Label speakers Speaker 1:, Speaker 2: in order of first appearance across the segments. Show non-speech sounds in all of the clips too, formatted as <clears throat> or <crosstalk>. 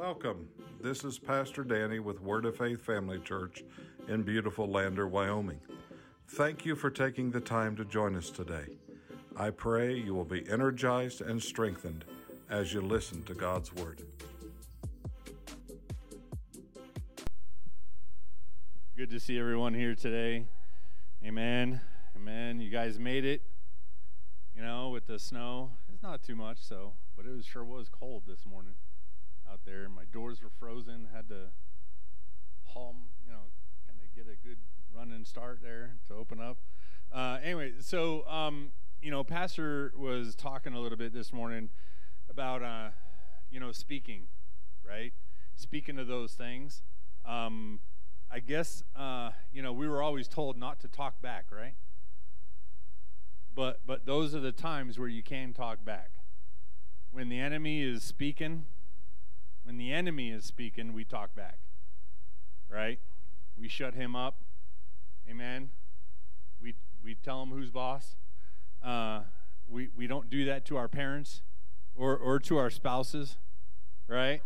Speaker 1: Welcome. This is Pastor Danny with Word of Faith Family Church in beautiful Lander, Wyoming. Thank you for taking the time to join us today. I pray you will be energized and strengthened as you listen to God's Word.
Speaker 2: Good to see everyone here today. Amen. Amen. You guys made it. You know, with the snow. It's not too much, so, but it was sure was cold this morning out there. My doors were frozen. Had to haul, you know, kind of get a good running start there to open up. Uh, anyway, so um, you know, Pastor was talking a little bit this morning about uh, you know speaking, right? Speaking of those things. Um, I guess uh, you know we were always told not to talk back, right? But but those are the times where you can talk back. When the enemy is speaking, when the enemy is speaking, we talk back. Right? We shut him up. Amen. We we tell him who's boss. Uh, we we don't do that to our parents or or to our spouses, right?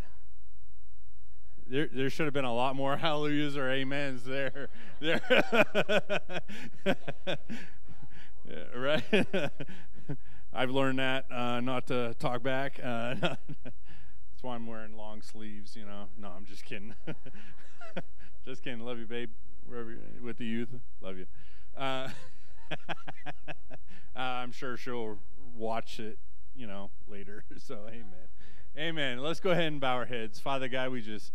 Speaker 2: There, there should have been a lot more <laughs> hallelujahs or amens there. <laughs> There, <laughs> right? I've learned that uh, not to talk back. Uh, why I'm wearing long sleeves. You know, no, I'm just kidding. <laughs> just kidding. Love you, babe. Wherever with the youth, love you. <laughs> Uh, I'm sure she'll watch it. You know, later. <laughs> So, amen. Amen. Let's go ahead and bow our heads. Father God, we just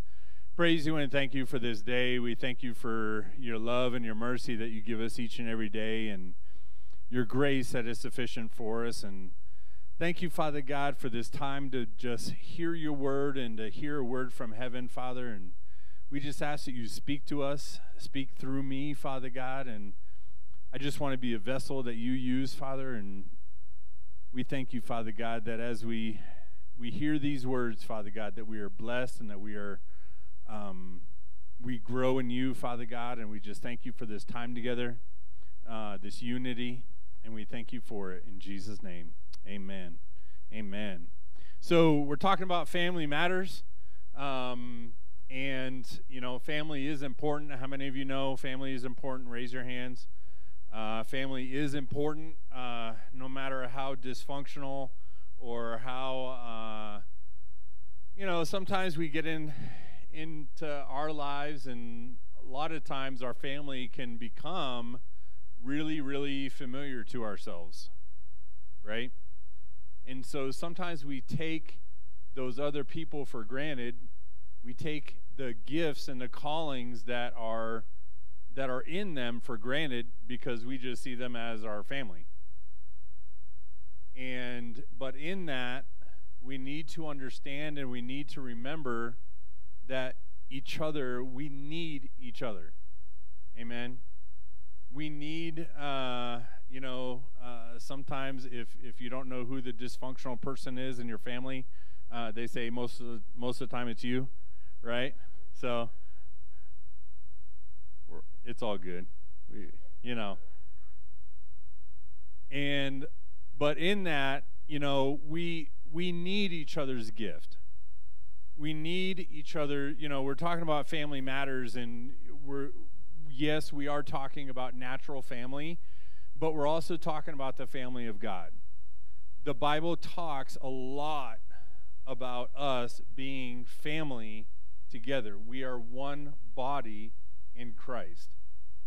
Speaker 2: praise you and thank you for this day. We thank you for your love and your mercy that you give us each and every day and your grace that is sufficient for us. And thank you, Father God, for this time to just hear your word and to hear a word from heaven, Father. And we just ask that you speak to us, speak through me, Father God. And I just want to be a vessel that you use, Father. And we thank you, Father God, that as we we hear these words, Father God, that we are blessed and that we are um, we grow in you, Father God, and we just thank you for this time together, uh, this unity, and we thank you for it in Jesus' name. Amen. Amen. So we're talking about family matters. Um, and, you know, family is important. How many of you know family is important? Raise your hands. Uh, family is important, uh, no matter how dysfunctional or how, uh, you know, sometimes we get in into our lives, and a lot of times our family can become really, really familiar to ourselves, right? And so sometimes we take those other people for granted. We take the gifts and the callings that are that are in them for granted because we just see them as our family. And but in that we need to understand and we need to remember that each other, we need each other. Amen. We need, uh, you know, uh, sometimes if, if you don't know who the dysfunctional person is in your family, uh, they say most of the, most of the time it's you, right? So it's all good, we, you know. And but in that, you know, we we need each other's gift we need each other. You know, we're talking about family matters, and we're, yes, we are talking about natural family, but we're also talking about the family of God. The Bible talks a lot about us being family together. We are one body in Christ.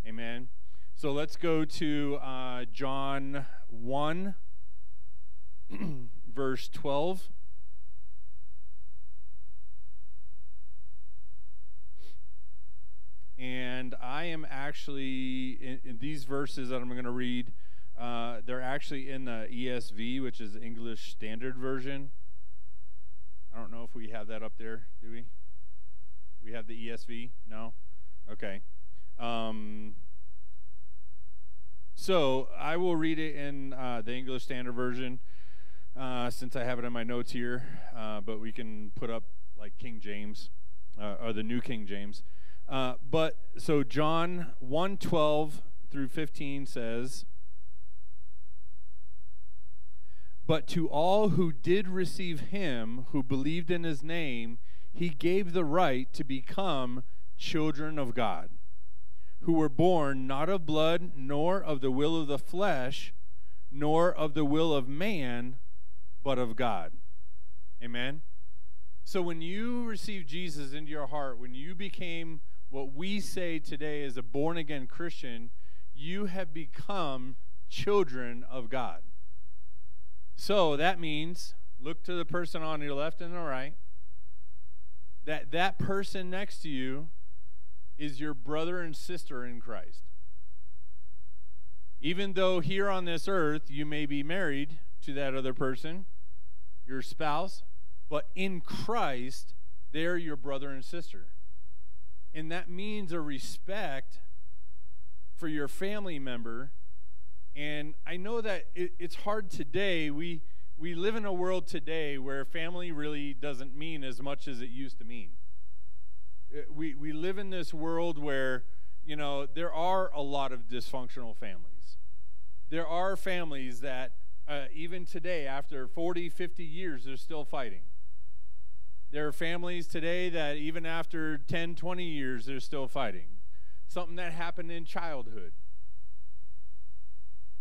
Speaker 2: Amen. So let's go to uh, John 1, <clears throat> verse 12. And I am actually in, in these verses that I'm going to read. Uh, they're actually in the ESV, which is English Standard Version. I don't know if we have that up there. Do we? We have the ESV? No. Okay. Um, so I will read it in uh, the English Standard Version uh, since I have it in my notes here, uh, but we can put up like King James uh, or the New King James. Uh, but so John 1:12 through 15 says, But to all who did receive him, who believed in his name, he gave the right to become children of God, who were born not of blood, nor of the will of the flesh, nor of the will of man, but of God. Amen. So when you received Jesus into your heart, when you became what we say today as a born again Christian, you have become children of God. So that means look to the person on your left and the right. That that person next to you is your brother and sister in Christ. Even though here on this earth you may be married to that other person, your spouse, but in Christ, they're your brother and sister. And that means a respect for your family member. And I know that it, it's hard today. We, we live in a world today where family really doesn't mean as much as it used to mean. Uh, we, we live in this world where, you know, there are a lot of dysfunctional families. There are families that, uh, even today, after 40, 50 years, they're still fighting. There are families today that even after 10, 20 years, they're still fighting. Something that happened in childhood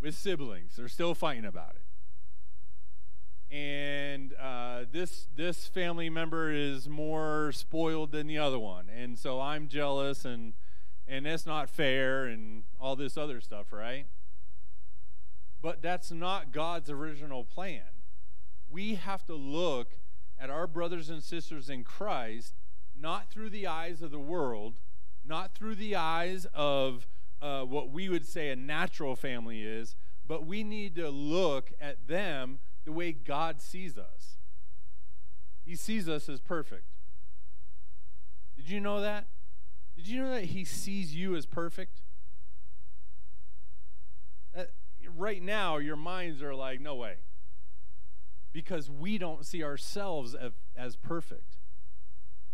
Speaker 2: with siblings, they're still fighting about it. And uh, this this family member is more spoiled than the other one, and so I'm jealous, and and that's not fair, and all this other stuff, right? But that's not God's original plan. We have to look at our brothers and sisters in Christ, not through the eyes of the world, not through the eyes of uh, what we would say a natural family is, but we need to look at them the way God sees us. He sees us as perfect. Did you know that? Did you know that He sees you as perfect? Right now, your minds are like, no way because we don't see ourselves as, as perfect.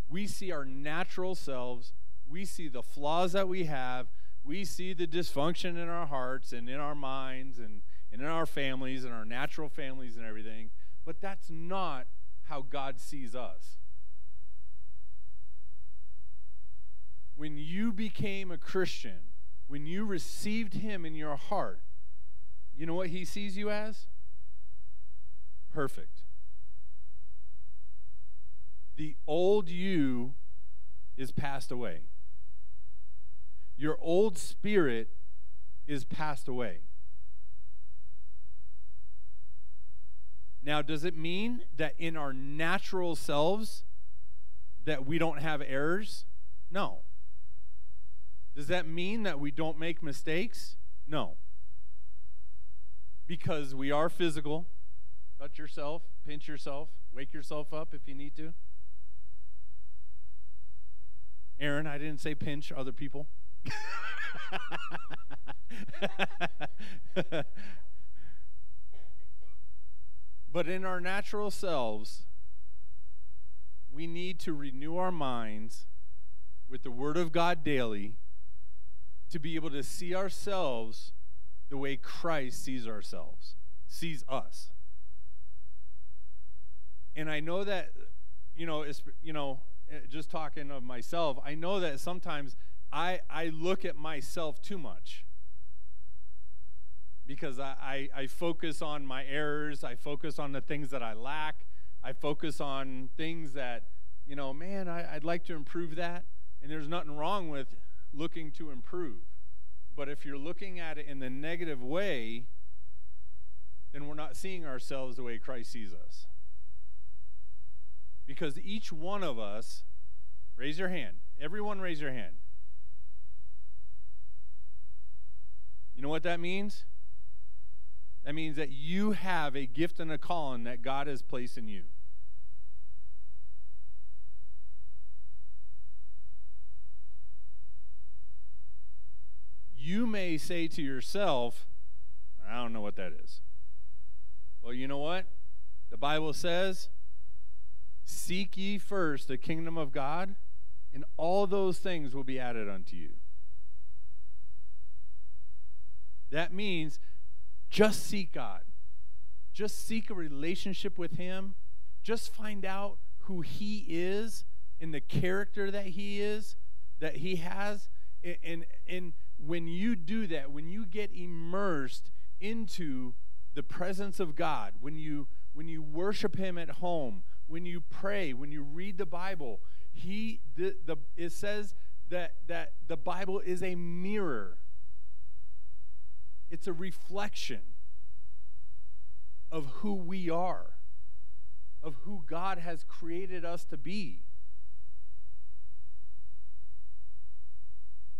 Speaker 2: We see our natural selves, we see the flaws that we have, we see the dysfunction in our hearts and in our minds and, and in our families and our natural families and everything, but that's not how God sees us. When you became a Christian, when you received Him in your heart, you know what He sees you as? Perfect. The old you is passed away. Your old spirit is passed away. Now, does it mean that in our natural selves that we don't have errors? No. Does that mean that we don't make mistakes? No. Because we are physical, Touch yourself, pinch yourself, wake yourself up if you need to. Aaron, I didn't say pinch other people. <laughs> but in our natural selves, we need to renew our minds with the Word of God daily to be able to see ourselves the way Christ sees ourselves, sees us and I know that, you know, it's, you know, eh, just talking of myself, I know that sometimes I, I look at myself too much because I, I, I, focus on my errors. I focus on the things that I lack. I focus on things that, you know, man, I, I'd like to improve that. And there's nothing wrong with looking to improve. But if you're looking at it in the negative way, then we're not seeing ourselves the way Christ sees us. Because each one of us, raise your hand. Everyone, raise your hand. You know what that means? That means that you have a gift and a calling that God has placed in you. You may say to yourself, I don't know what that is. Well, you know what? The Bible says Seek ye first the kingdom of God, and all those things will be added unto you. That means just seek God. Just seek a relationship with Him. Just find out who He is and the character that he is, that he has. And, and, and when you do that, when you get immersed into the presence of God, when you when you worship him at home, when you pray, when you read the Bible, he the, the it says that that the Bible is a mirror. It's a reflection of who we are, of who God has created us to be.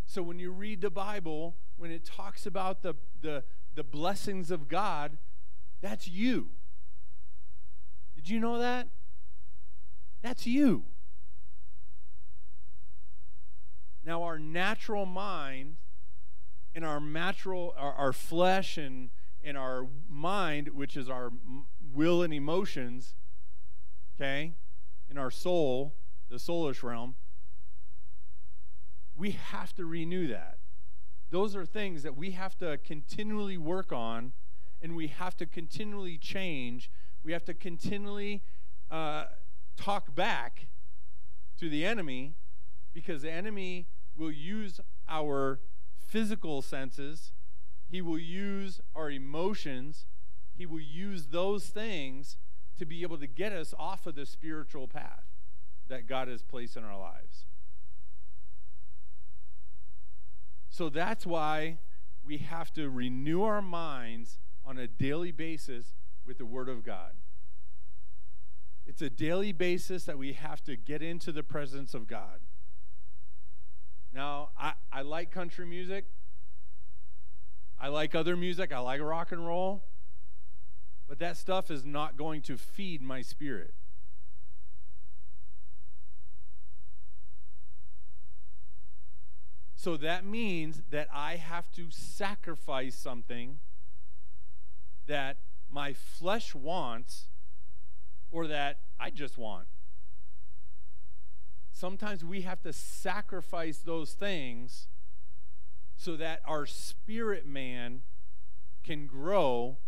Speaker 2: So when you read the Bible, when it talks about the, the, the blessings of God, that's you. Did you know that? That's you. Now, our natural mind and our natural, our, our flesh and, and our mind, which is our will and emotions, okay, in our soul, the soulish realm, we have to renew that. Those are things that we have to continually work on and we have to continually change. We have to continually uh, talk back to the enemy because the enemy will use our physical senses, he will use our emotions, he will use those things to be able to get us off of the spiritual path that God has placed in our lives. So that's why we have to renew our minds on a daily basis with the Word of God. It's a daily basis that we have to get into the presence of God. Now, I, I like country music. I like other music. I like rock and roll. But that stuff is not going to feed my spirit. So that means that I have to sacrifice something that my flesh wants or that I just want. Sometimes we have to sacrifice those things so that our spirit man can grow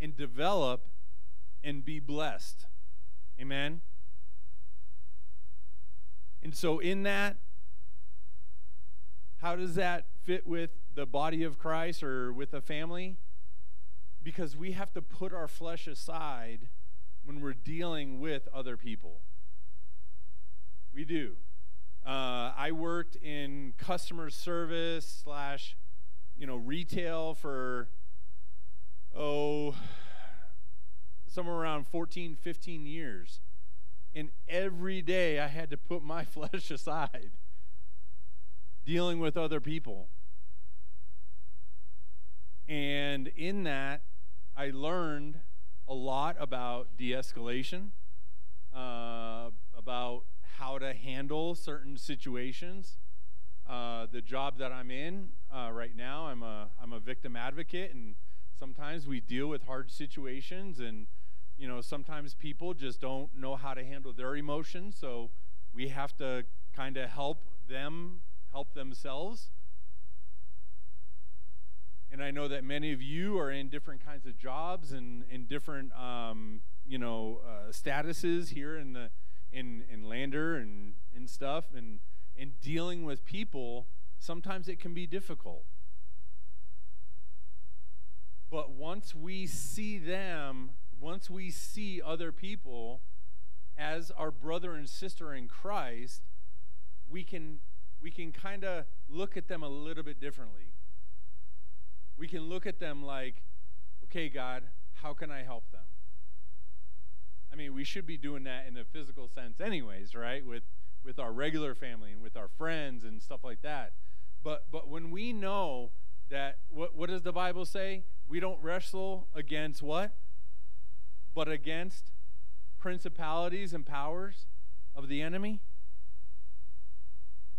Speaker 2: and develop and be blessed. Amen. And so, in that, how does that fit with the body of Christ or with a family? Because we have to put our flesh aside when we're dealing with other people. We do. Uh, I worked in customer service slash, you know, retail for, oh, somewhere around 14, 15 years. And every day I had to put my <laughs> flesh aside dealing with other people. And in that, I learned a lot about de escalation, uh, about how to handle certain situations. Uh, the job that I'm in uh, right now, I'm a, I'm a victim advocate, and sometimes we deal with hard situations, and you know sometimes people just don't know how to handle their emotions, so we have to kind of help them help themselves. And I know that many of you are in different kinds of jobs and in different, um, you know, uh, statuses here in the in in Lander and and stuff, and in dealing with people. Sometimes it can be difficult. But once we see them, once we see other people as our brother and sister in Christ, we can we can kind of look at them a little bit differently. We can look at them like, okay, God, how can I help them? I mean, we should be doing that in a physical sense, anyways, right? With with our regular family and with our friends and stuff like that. But but when we know that what what does the Bible say? We don't wrestle against what? But against principalities and powers of the enemy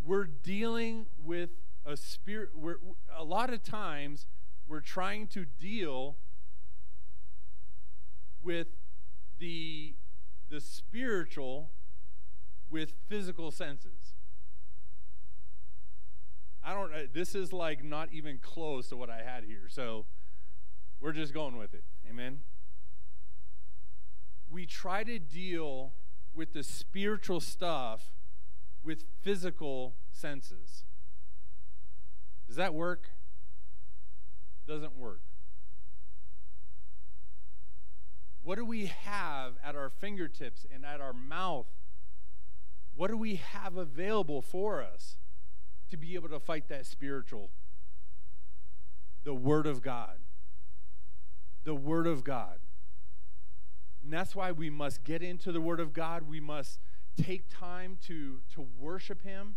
Speaker 2: we're dealing with a spirit we're, a lot of times we're trying to deal with the the spiritual with physical senses i don't uh, this is like not even close to what i had here so we're just going with it amen we try to deal with the spiritual stuff with physical senses. Does that work? Doesn't work. What do we have at our fingertips and at our mouth? What do we have available for us to be able to fight that spiritual? The Word of God. The Word of God. And that's why we must get into the Word of God. We must take time to, to worship Him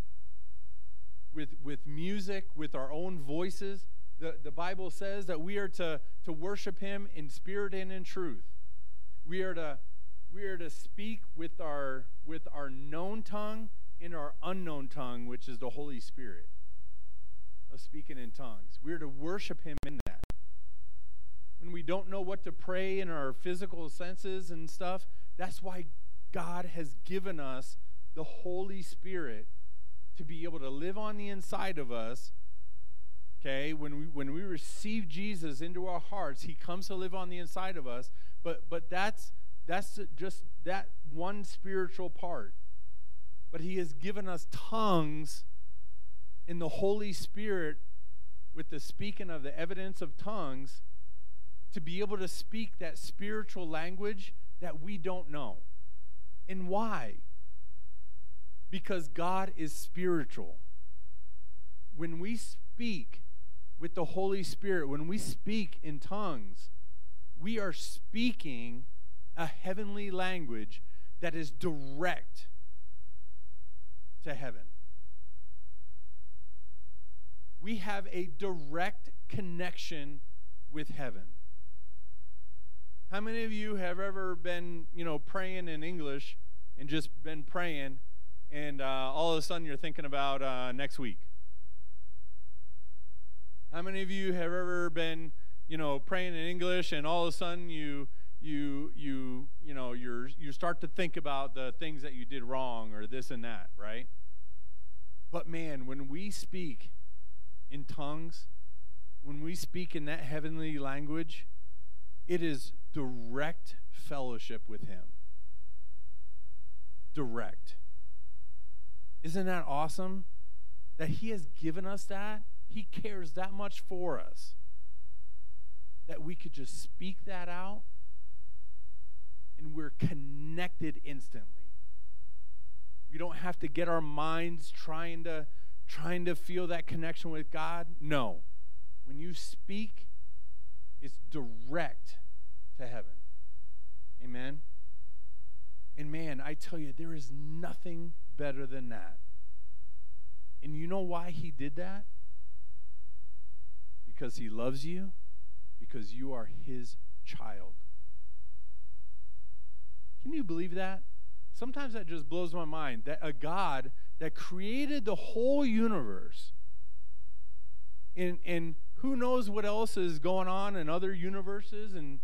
Speaker 2: with, with music, with our own voices. The, the Bible says that we are to, to worship Him in spirit and in truth. We are to, we are to speak with our, with our known tongue and our unknown tongue, which is the Holy Spirit of speaking in tongues. We are to worship Him in that when we don't know what to pray in our physical senses and stuff, that's why God has given us the Holy Spirit to be able to live on the inside of us. Okay, when we when we receive Jesus into our hearts, he comes to live on the inside of us. But but that's that's just that one spiritual part. But he has given us tongues in the Holy Spirit with the speaking of the evidence of tongues to be able to speak that spiritual language that we don't know. And why? Because God is spiritual. When we speak with the Holy Spirit, when we speak in tongues, we are speaking a heavenly language that is direct to heaven. We have a direct connection with heaven. How many of you have ever been, you know, praying in English and just been praying, and uh, all of a sudden you're thinking about uh, next week? How many of you have ever been, you know, praying in English and all of a sudden you you you you know you're you start to think about the things that you did wrong or this and that, right? But man, when we speak in tongues, when we speak in that heavenly language, it is direct fellowship with Him. Direct. Isn't that awesome? That He has given us that. He cares that much for us. That we could just speak that out and we're connected instantly. We don't have to get our minds trying to trying to feel that connection with God. No. When you speak, it's direct to heaven. Amen? And man, I tell you, there is nothing better than that. And you know why he did that? Because he loves you, because you are his child. Can you believe that? Sometimes that just blows my mind that a God that created the whole universe and, and who knows what else is going on in other universes and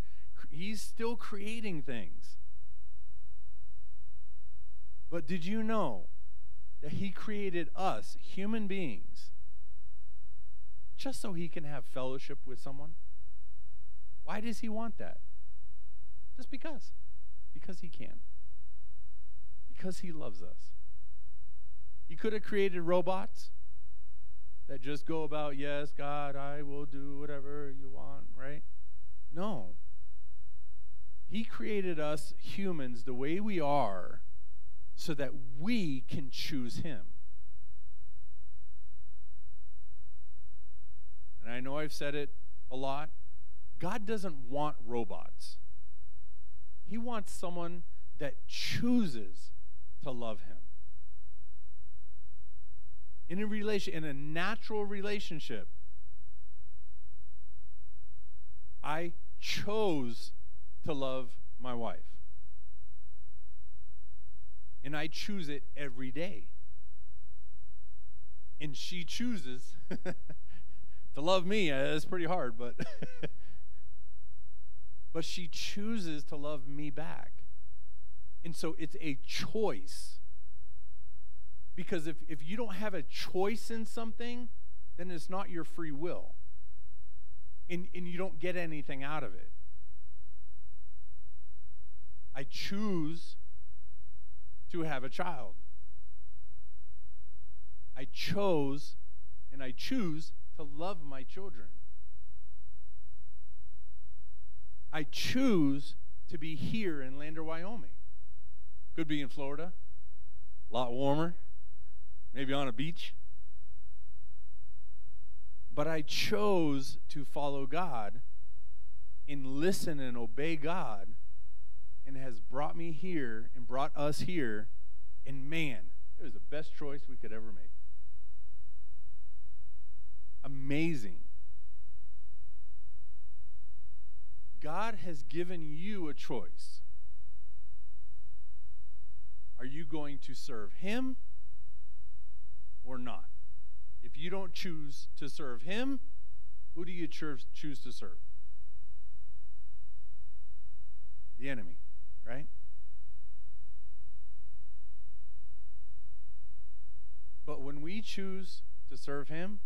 Speaker 2: He's still creating things. But did you know that He created us, human beings, just so He can have fellowship with someone? Why does He want that? Just because. Because He can. Because He loves us. He could have created robots that just go about, yes, God, I will do whatever you want, right? No. He created us humans the way we are so that we can choose Him. And I know I've said it a lot. God doesn't want robots, He wants someone that chooses to love Him. In a relation, in a natural relationship, I chose to love my wife. And I choose it every day. And she chooses <laughs> to love me. Uh, it's pretty hard, but <laughs> but she chooses to love me back. And so it's a choice. Because if, if you don't have a choice in something, then it's not your free will. And, and you don't get anything out of it. I choose to have a child. I chose and I choose to love my children. I choose to be here in Lander, Wyoming. Could be in Florida, a lot warmer, maybe on a beach. But I chose to follow God and listen and obey God and has brought me here and brought us here. And man, it was the best choice we could ever make. Amazing. God has given you a choice. Are you going to serve Him or not? If you don't choose to serve Him, who do you choose to serve? The enemy, right? But when we choose to serve Him,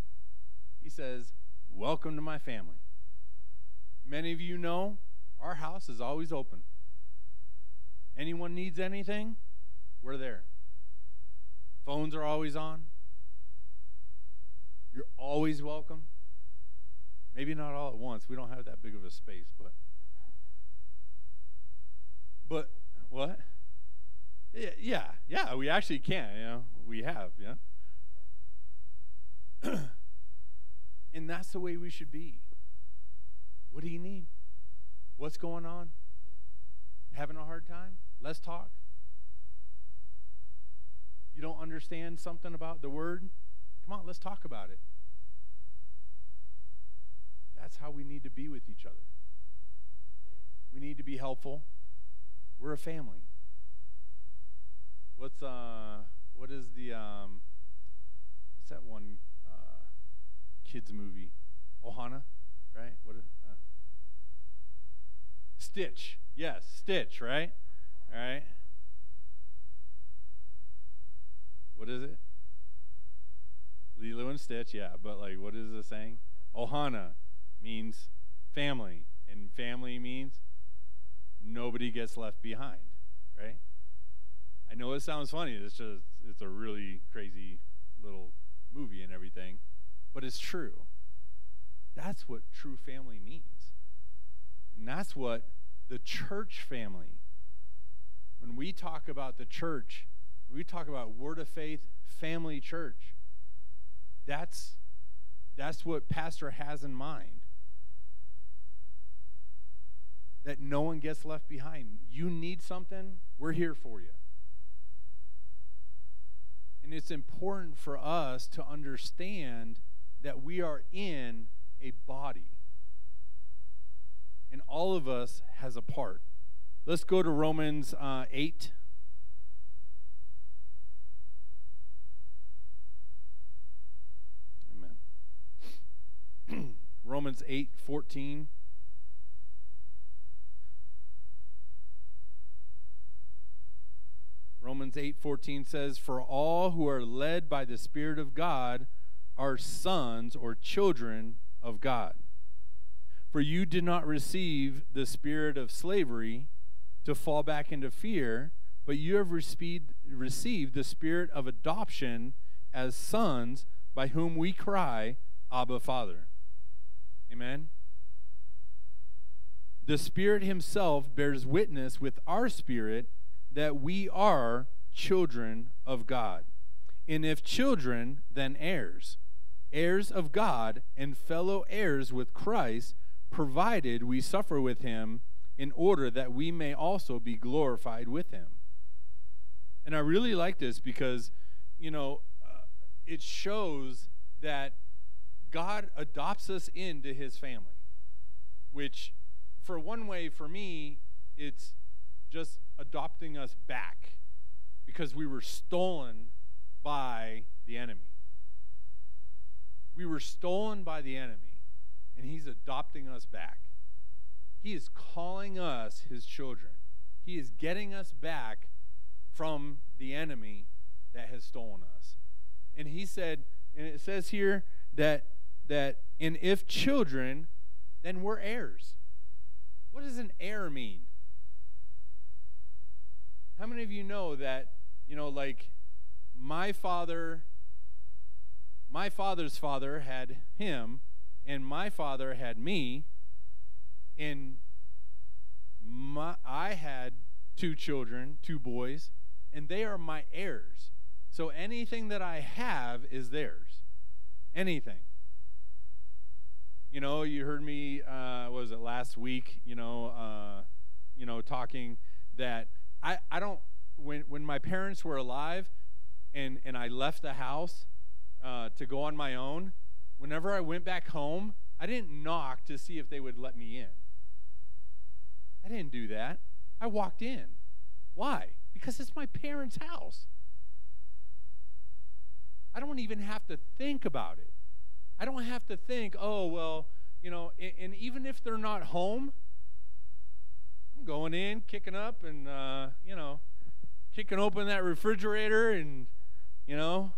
Speaker 2: He says, Welcome to my family. Many of you know our house is always open. Anyone needs anything, we're there. Phones are always on. You're always welcome. Maybe not all at once. We don't have that big of a space, but but what? Yeah, yeah, we actually can, you know. We have, yeah. <clears throat> and that's the way we should be. What do you need? What's going on? Having a hard time? Let's talk. You don't understand something about the word? Come on, let's talk about it. That's how we need to be with each other. We need to be helpful. We're a family. What's uh what is the um what's that one kids movie? Ohana, right? What uh, Stitch. Yes, Stitch, right? All right. What is it? Lilo and Stitch, yeah, but like what is the saying? Ohana means family, and family means nobody gets left behind, right? I know it sounds funny. It's just it's a really crazy little movie and everything, but it's true. That's what true family means. And that's what the church family when we talk about the church, we talk about word of faith family church, that's that's what pastor has in mind that no one gets left behind. You need something, we're here for you. And it's important for us to understand that we are in a body. And all of us has a part. Let's go to Romans uh, 8. Amen. <clears throat> Romans 8 14. Romans 8:14 says, "For all who are led by the Spirit of God are sons or children of God. For you did not receive the spirit of slavery to fall back into fear, but you have received, the spirit of adoption as sons, by whom we cry, Abba, Father." Amen. The Spirit Himself bears witness with our spirit that we are children of God. And if children, then heirs, heirs of God and fellow heirs with Christ, provided we suffer with him in order that we may also be glorified with him. And I really like this because, you know, uh, it shows that God adopts us into his family, which, for one way, for me, it's just adopting us back because we were stolen by the enemy. We were stolen by the enemy, and he's adopting us back. He is calling us his children. He is getting us back from the enemy that has stolen us. And he said, and it says here that that and if children, then we're heirs. What does an heir mean? How many of you know that, you know, like my father my father's father had him, and my father had me, and my, I had two children, two boys, and they are my heirs. So anything that I have is theirs. Anything. You know, you heard me. Uh, was it last week? You know, uh, you know, talking that I I don't when when my parents were alive, and and I left the house uh, to go on my own. Whenever I went back home, I didn't knock to see if they would let me in. I didn't do that. I walked in. Why? Because it's my parents' house. I don't even have to think about it. I don't have to think, oh, well, you know, and, and even if they're not home, I'm going in, kicking up, and, uh, you know, kicking open that refrigerator and, you know,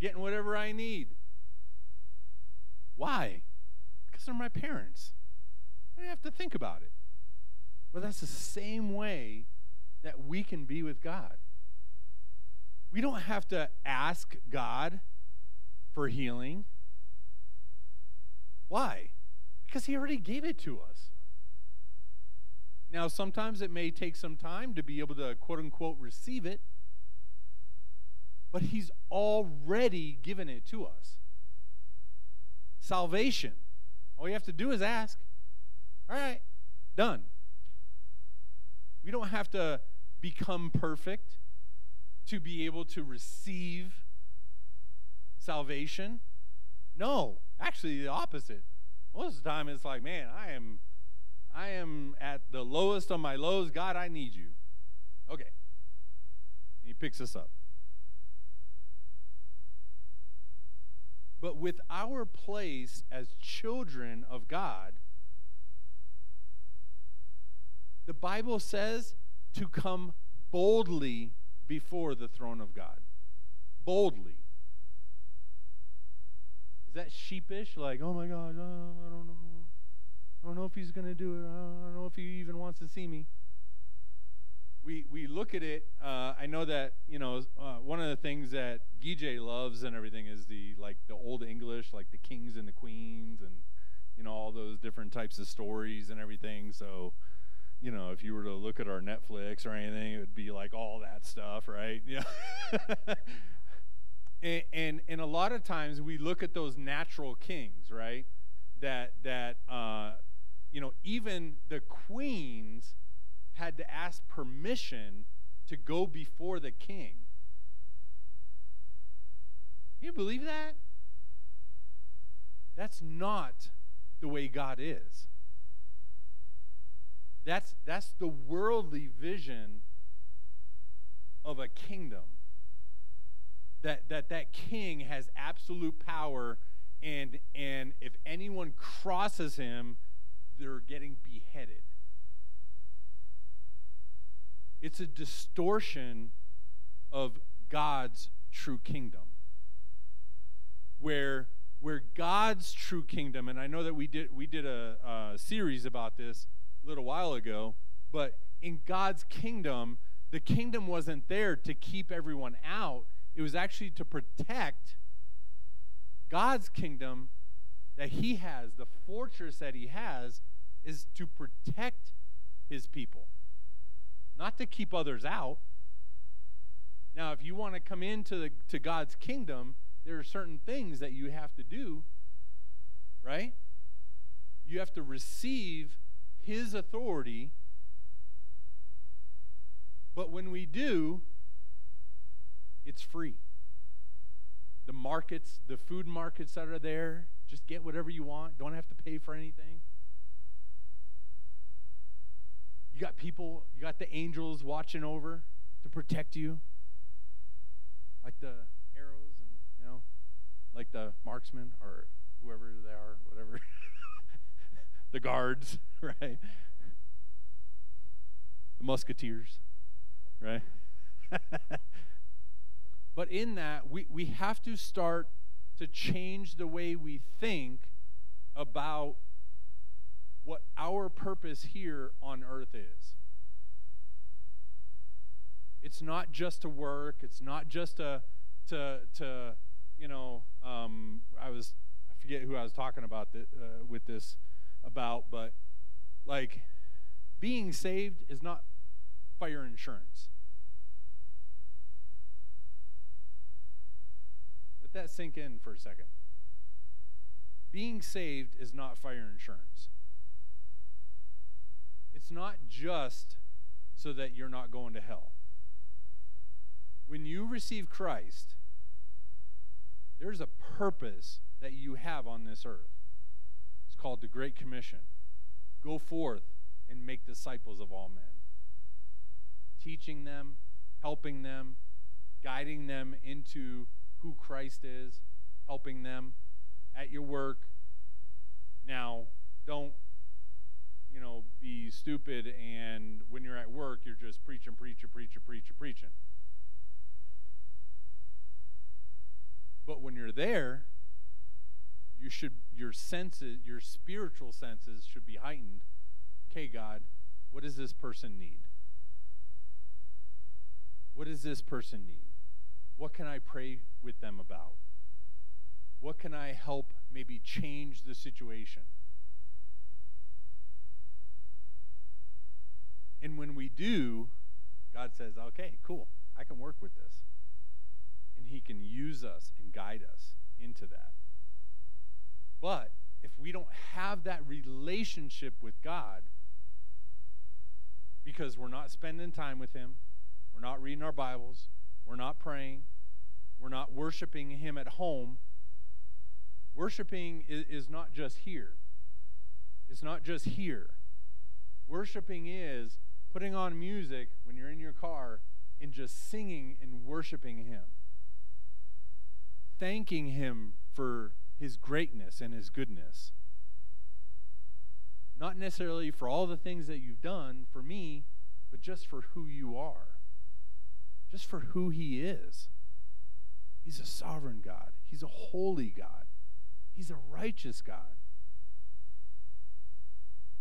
Speaker 2: getting whatever I need. Why? Because they're my parents. I have to think about it. Well, that's the same way that we can be with God. We don't have to ask God for healing. Why? Because He already gave it to us. Now, sometimes it may take some time to be able to quote unquote receive it, but He's already given it to us. Salvation. All you have to do is ask. All right, done. We don't have to become perfect to be able to receive salvation. No, actually the opposite. Most of the time it's like, man, I am I am at the lowest of my lows. God, I need you. Okay. And he picks us up. But with our place as children of God, the Bible says to come boldly before the throne of God. Boldly. Is that sheepish? Like, oh my God, oh, I don't know. I don't know if he's going to do it. I don't know if he even wants to see me. We, we look at it. Uh, I know that you know uh, one of the things that Gijay loves and everything is the like the old English, like the kings and the queens, and you know all those different types of stories and everything. So you know, if you were to look at our Netflix or anything, it would be like all that stuff, right? <laughs> Yeah. and, and, and a lot of times we look at those natural kings, right? That that uh, you know, even the queens had to ask permission to go before the king. You believe that? That's not the way God is. That's, that's the worldly vision of a kingdom. That, that that king has absolute power and and if anyone crosses him they're getting beheaded it's a distortion of god's true kingdom where where god's true kingdom and i know that we did we did a, a series about this a little while ago, but in God's kingdom, the kingdom wasn't there to keep everyone out. It was actually to protect God's kingdom that He has, the fortress that He has, is to protect His people, not to keep others out. Now, if you want to come into the, to God's kingdom, there are certain things that you have to do, right? You have to receive his authority. But when we do, it's free. The markets, the food markets that are there, just get whatever you want. Don't have to pay for anything. You got people, you got the angels watching over to protect you, like the arrows and, you know, like the marksmen or whoever they are, whatever. <laughs> the guards, <laughs> right? The musketeers, right? <laughs> but in that, we, we have to start to change the way we think about what our purpose here on earth is. It's not just to work, it's not just to, to, to you know, um, I was I forget who I was talking about th- uh, with this about, but like being saved is not fire insurance. Let that sink in for a second. Being saved is not fire insurance. It's not just so that you're not going to hell. When you receive Christ, there's a purpose that you have on this earth. It's called the Great Commission. Go forth and make disciples of all men, teaching them, helping them, guiding them into who Christ is, helping them at your work. Now, don't you know, be stupid and when you're at work, you're just preaching, preaching, preaching, preaching, preaching. But when you're there, you should your senses, your spiritual senses should be heightened. Okay, God, what does this person need? What does this person need? What can I pray with them about? What can I help maybe change the situation? And when we do, God says, okay, cool, I can work with this. And He can use us and guide us into that. But if we don't have that relationship with God, because we're not spending time with Him, we're not reading our Bibles, we're not praying, we're not worshiping Him at home. Worshiping is, is not just here. It's not just here. Worshiping is putting on music when you're in your car and just singing and worshiping Him, thanking Him for His greatness and His goodness. Not necessarily for all the things that you've done for me, but just for who you are, just for who He is. He's a sovereign God, He's a holy God, He's a righteous God.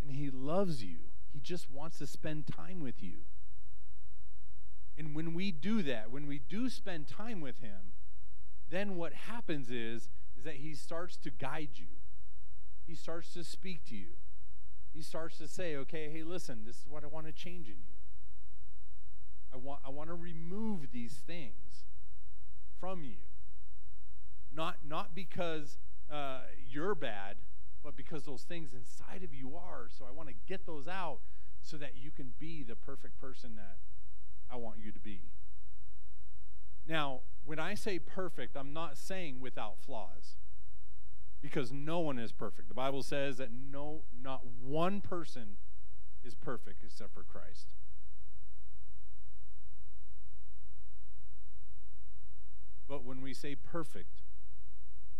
Speaker 2: And He loves you. He just wants to spend time with you. And when we do that, when we do spend time with him, then what happens is is that he starts to guide you. He starts to speak to you. He starts to say, "Okay, hey, listen, this is what I want to change in you. I want I want to remove these things from you. Not not because uh, you're bad, but because those things inside of you are. So I want to get those out so that you can be the perfect person that I want you to be. Now, when I say perfect, I'm not saying without flaws. Because no one is perfect. The Bible says that no not one person is perfect except for Christ. But when we say perfect,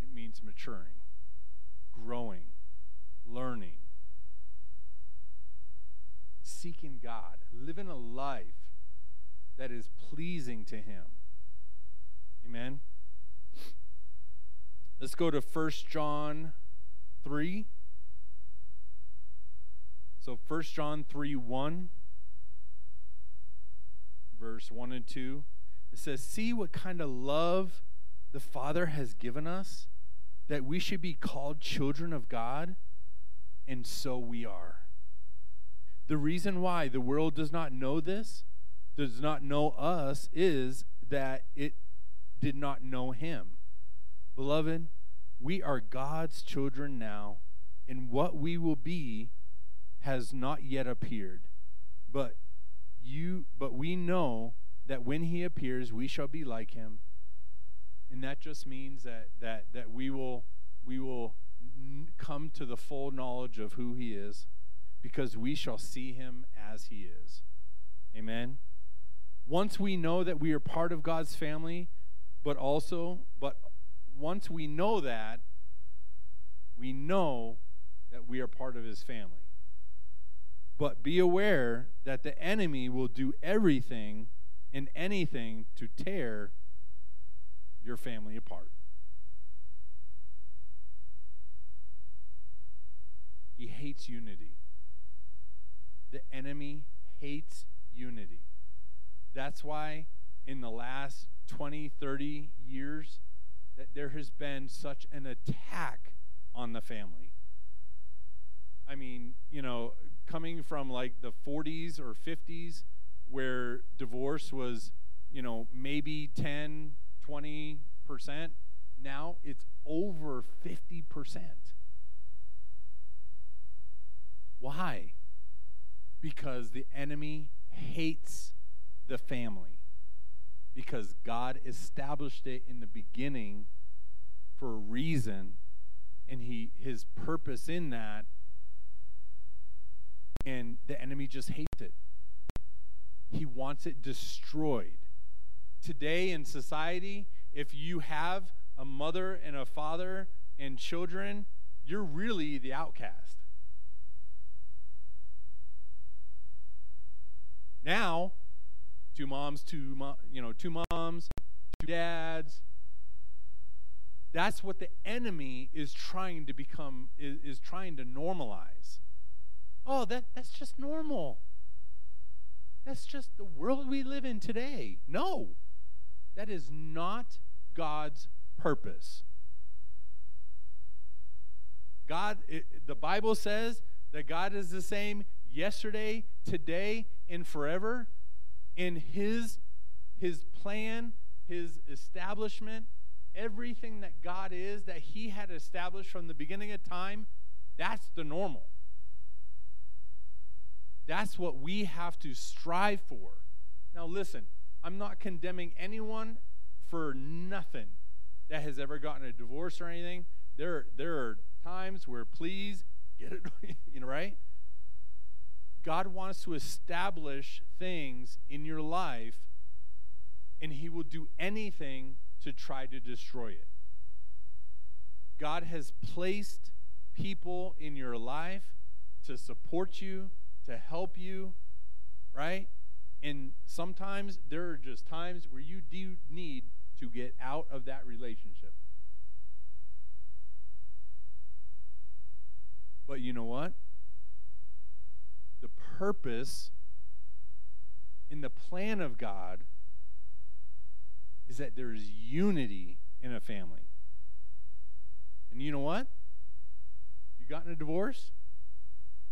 Speaker 2: it means maturing, growing, learning, seeking God, living a life that is pleasing to Him. Amen. Let's go to 1 John 3. So 1 John 3 1, verse 1 and 2. It says, See what kind of love the Father has given us that we should be called children of God, and so we are. The reason why the world does not know this, does not know us, is that it did not know Him. Beloved, we are God's children now, and what we will be has not yet appeared. But you but we know that when he appears we shall be like him and that just means that that that we will we will come to the full knowledge of who he is because we shall see him as he is. Amen? Once we know that we are part of God's family but also but once we know that we know that we are part of his family. But be aware that the enemy will do everything and anything to tear your family apart. He hates unity. The enemy hates unity. That's why in the last 20, 30 years, that there has been such an attack on the family. I mean, you know, coming from like the 40s or 50s where divorce was, you know, maybe 10, 20%, now it's over 50%. Why? Because the enemy hates the family. Because God established it in the beginning for a reason and he his purpose in that and the enemy just hates it. He wants it destroyed. Today in society, if you have a mother and a father and children, you're really the outcast. Now, two moms, two you know, two moms, two dads. That's what the enemy is trying to become is, is trying to normalize. Oh, that that's just normal. That's just the world we live in today. No. That is not God's purpose. God it, the Bible says that God is the same yesterday, today, and forever. In his his plan, his establishment, everything that God is that he had established from the beginning of time, that's the normal. That's what we have to strive for. Now listen, I'm not condemning anyone for nothing that has ever gotten a divorce or anything. There there are times where please get it <laughs> you know right? God wants to establish things in your life, and He will do anything to try to destroy it. God has placed people in your life to support you, to help you, right? And sometimes there are just times where you do need to get out of that relationship. But you know what? The purpose in the plan of God is that there is unity in a family. And you know what? You gotten a divorce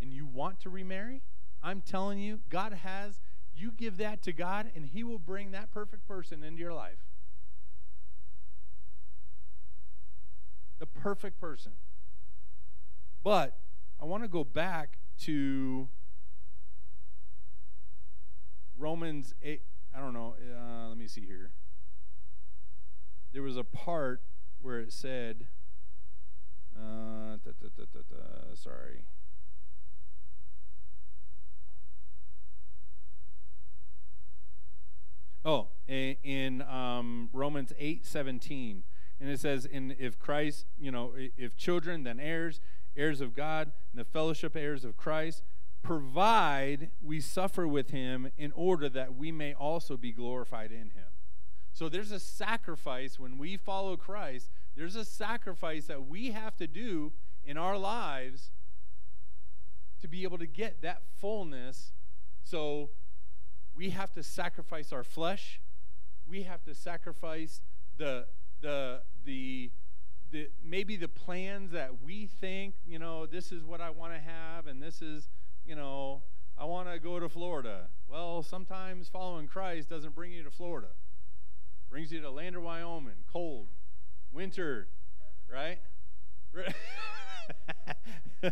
Speaker 2: and you want to remarry? I'm telling you, God has, you give that to God and He will bring that perfect person into your life. The perfect person. But I want to go back to Romans 8, I don't know, uh, let me see here. There was a part where it said, uh, da, da, da, sorry. Oh, in um, Romans 8 17. And it says, in, if Christ, you know, if children, then heirs, heirs of God, and the fellowship heirs of Christ provide we suffer with him in order that we may also be glorified in him. So there's a sacrifice when we follow Christ, there's a sacrifice that we have to do in our lives to be able to get that fullness. So we have to sacrifice our flesh. We have to sacrifice the the the the maybe the plans that we think, you know, this is what I want to have and this is you know, I want to go to Florida. Well, sometimes following Christ doesn't bring you to Florida. Brings you to Lander, Wyoming, cold, winter, right? <laughs>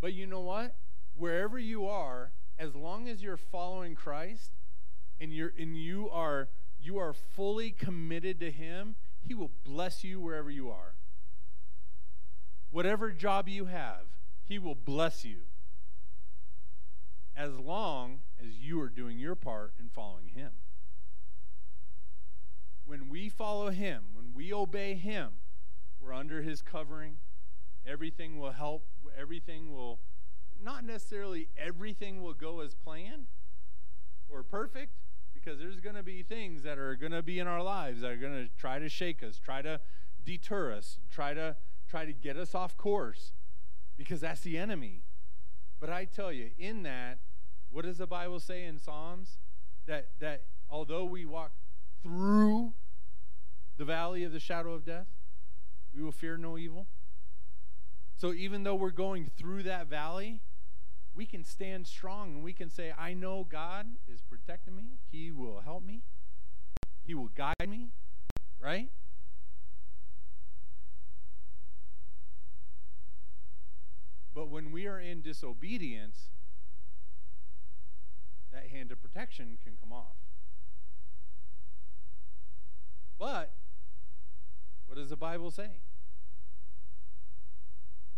Speaker 2: but you know what? Wherever you are, as long as you're following Christ and you're and you are you are fully committed to him, he will bless you wherever you are. Whatever job you have, he will bless you as long as you are doing your part in following Him. When we follow Him, when we obey Him, we're under His covering. Everything will help. Everything will, not necessarily everything will go as planned or perfect, because there's going to be things that are going to be in our lives that are going to try to shake us, try to deter us, try to try to get us off course because that's the enemy. But I tell you, in that, what does the Bible say in Psalms? That that although we walk through the valley of the shadow of death, we will fear no evil. So even though we're going through that valley, we can stand strong and we can say, I know God is protecting me. He will help me. He will guide me, right? But when we are in disobedience, that hand of protection can come off. But what does the Bible say?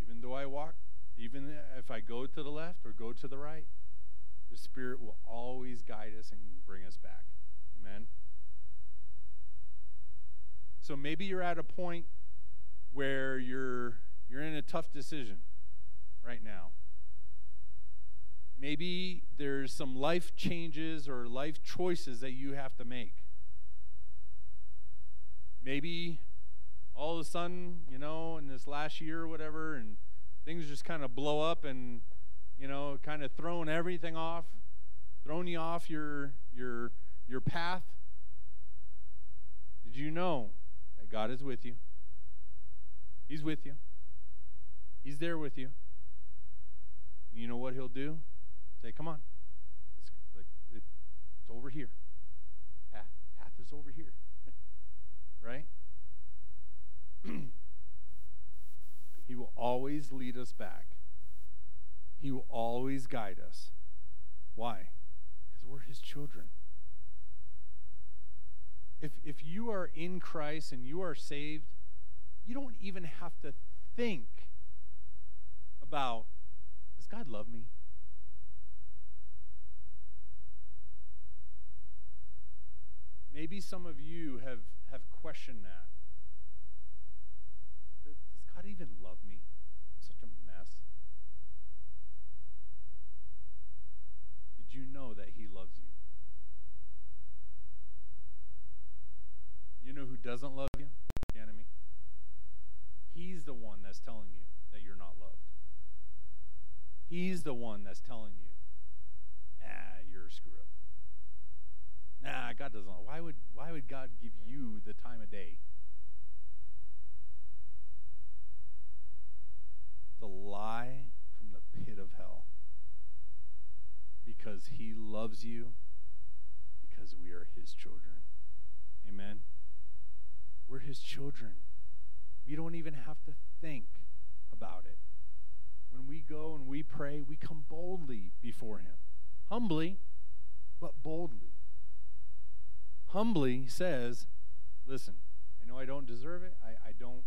Speaker 2: Even though I walk, even if I go to the left or go to the right, the Spirit will always guide us and bring us back. Amen. So maybe you're at a point where you're you're in a tough decision right now. Maybe there's some life changes or life choices that you have to make. Maybe all of a sudden, you know, in this last year or whatever, and things just kind of blow up and, you know, kind of throwing everything off, throwing you off your your your path. Did you know that God is with you? He's with you. He's there with you. You know what he'll do? Say, come on. It's, like, it's over here. Path, path is over here. <laughs> right? <clears throat> he will always lead us back. He will always guide us. Why? Because we're his children. If, if you are in Christ and you are saved, you don't even have to think about God love me? Maybe some of you have, have questioned that. Does God even love me? I'm such a mess. Did you know that He loves you? You know who doesn't love you? The enemy. He's the one that's telling you that you're not loved. He's the one that's telling you, ah, you're a screw up. Nah, God doesn't. Why would why would God give you the time of day? To lie from the pit of hell. Because he loves you, because we are his children. Amen. We're his children. We don't even have to think about it when we go and we pray, we come boldly before Him. Humbly, but boldly. Humbly says, Listen, I know I don't deserve it. I, I don't.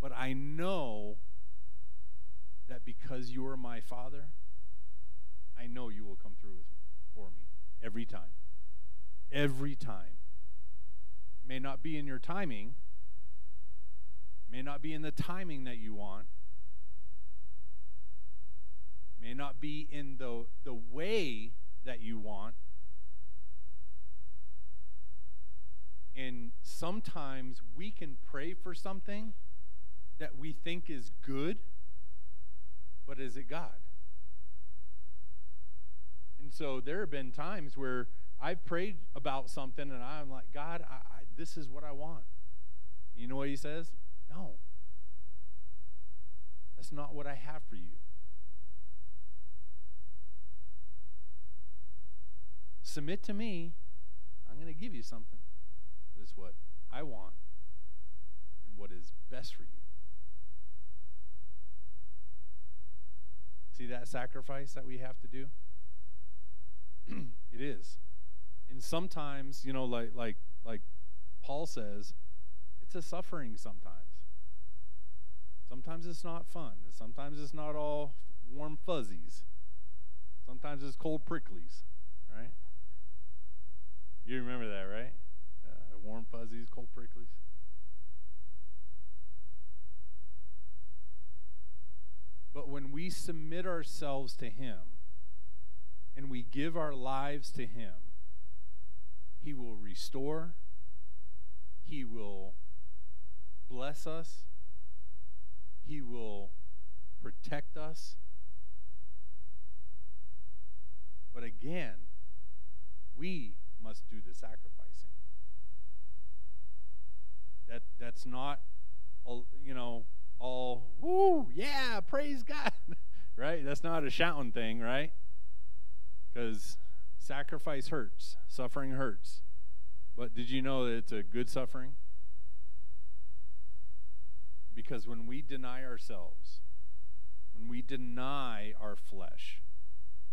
Speaker 2: But I know that because you are my Father, I know you will come through with me, for me every time. Every time. May not be in your timing, may not be in the timing that you want, may not be in the, the way that you want. And sometimes we can pray for something that we think is good, but is it God? And so there have been times where I've prayed about something and I'm like, God, I, I, this is what I want. You know what he says? No. That's not what I have for you. Submit to me, I'm going to give you something. That is what I want and what is best for you. See that sacrifice that we have to do? <clears throat> it is. And sometimes, you know, like like like Paul says, it's a suffering sometimes. Sometimes it's not fun. Sometimes it's not all warm fuzzies. Sometimes it's cold pricklies, right? You remember that, right? Uh, warm fuzzies, cold pricklies. But when we submit ourselves to Him and we give our lives to Him, He will restore, He will bless us, He will protect us. But again, we must do the sacrificing. That that's not, all you know, all, woo, yeah, praise God, <laughs> right? That's not a shouting thing, right? Because sacrifice hurts, suffering hurts. But did you know that it's a good suffering? Because when we deny ourselves, when we deny our flesh,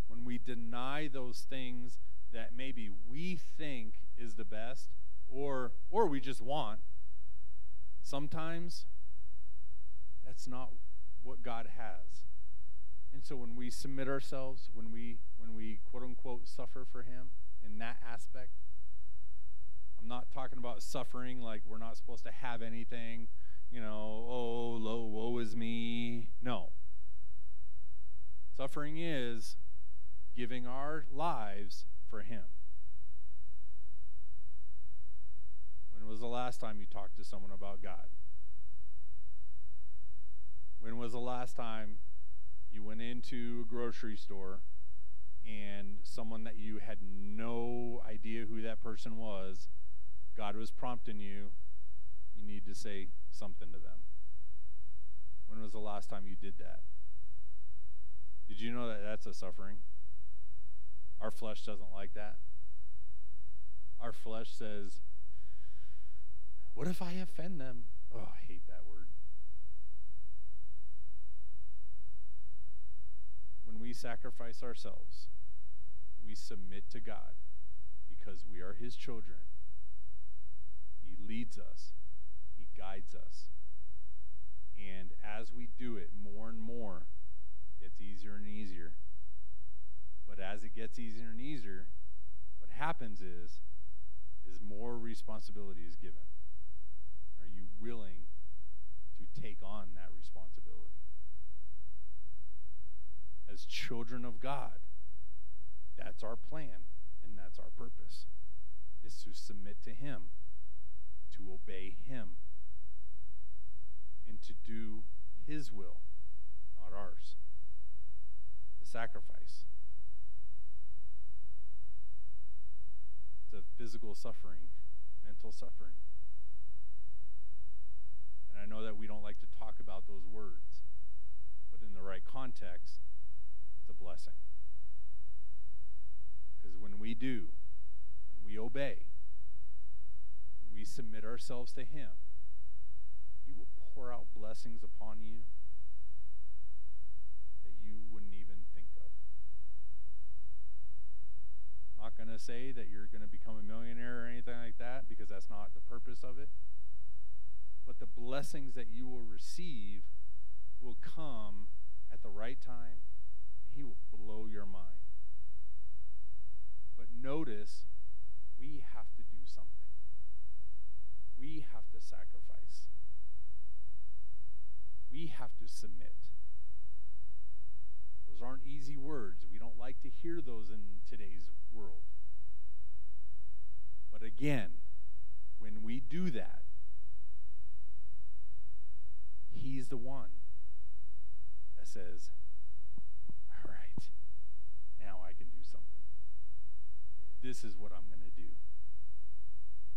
Speaker 2: when we deny those things that maybe we think is the best or or we just want sometimes that's not what God has. And so when we submit ourselves, when we when we quote unquote suffer for him in that aspect, I'm not talking about suffering like we're not supposed to have anything, you know, oh, lo, woe is me. No. Suffering is giving our lives for him. When was the last time you talked to someone about God? When was the last time you went into a grocery store and someone that you had no idea who that person was, God was prompting you, you need to say something to them? When was the last time you did that? Did you know that that's a suffering? Our flesh doesn't like that. Our flesh says, What if I offend them? Oh, I hate that word. When we sacrifice ourselves, we submit to God because we are His children. He leads us, He guides us. And as we do it more and more, it's easier and easier. But as it gets easier and easier, what happens is is more responsibility is given. Are you willing to take on that responsibility? As children of God, that's our plan and that's our purpose. Is to submit to him, to obey him, and to do his will, not ours. The sacrifice. Of physical suffering, mental suffering. And I know that we don't like to talk about those words, but in the right context, it's a blessing. Because when we do, when we obey, when we submit ourselves to Him, He will pour out blessings upon you not going to say that you're going to become a millionaire or anything like that because that's not the purpose of it. But the blessings that you will receive will come at the right time, He will blow your mind. But notice, we have to do something, we have to sacrifice, we have to submit. Those aren't easy words. We don't like to hear those in today's world. But again, when we do that, He's the one that says, All right, now I can do something. This is what I'm going to do.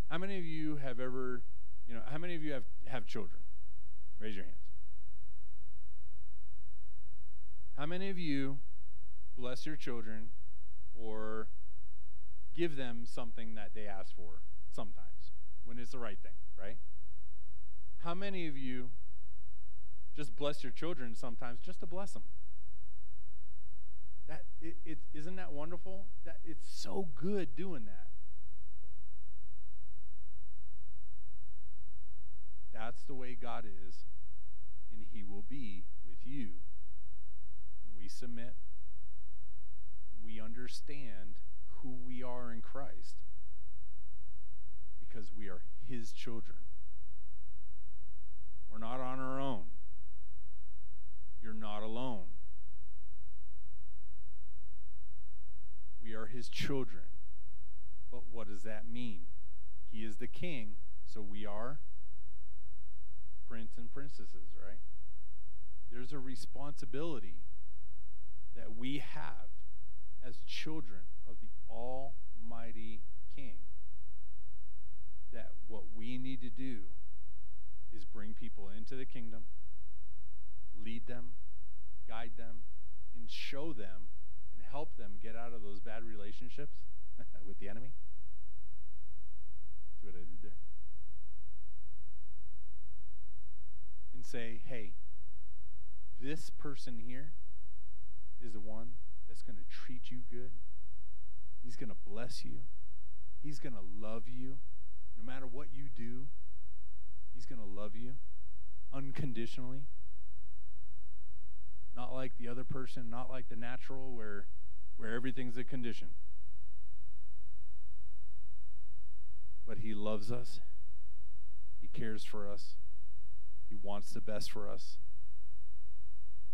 Speaker 2: How many of you have ever, you know, how many of you have, have children? Raise your hands. How many of you bless your children or give them something that they ask for sometimes when it's the right thing, right? How many of you just bless your children sometimes just to bless them? That it, it isn't that wonderful? That it's so good doing that. That's the way God is, and He will be with you submit, we understand who we are in Christ because we are His children. We're not on our own. You're not alone. We are His children. But what does that mean? He is the king, so we are prince and princesses, right? There's a responsibility that we have as children of the Almighty King. That what we need to do is bring people into the kingdom, lead them, guide them, and show them and help them get out of those bad relationships <laughs> with the enemy. See what I did there? And say, hey, this person here is the one that's going to treat you good. He's going to bless you. He's going to love you. No matter what you do, He's going to love you unconditionally. Not like the other person, not like the natural where, where everything's a condition. But He loves us, He cares for us, He wants the best for us,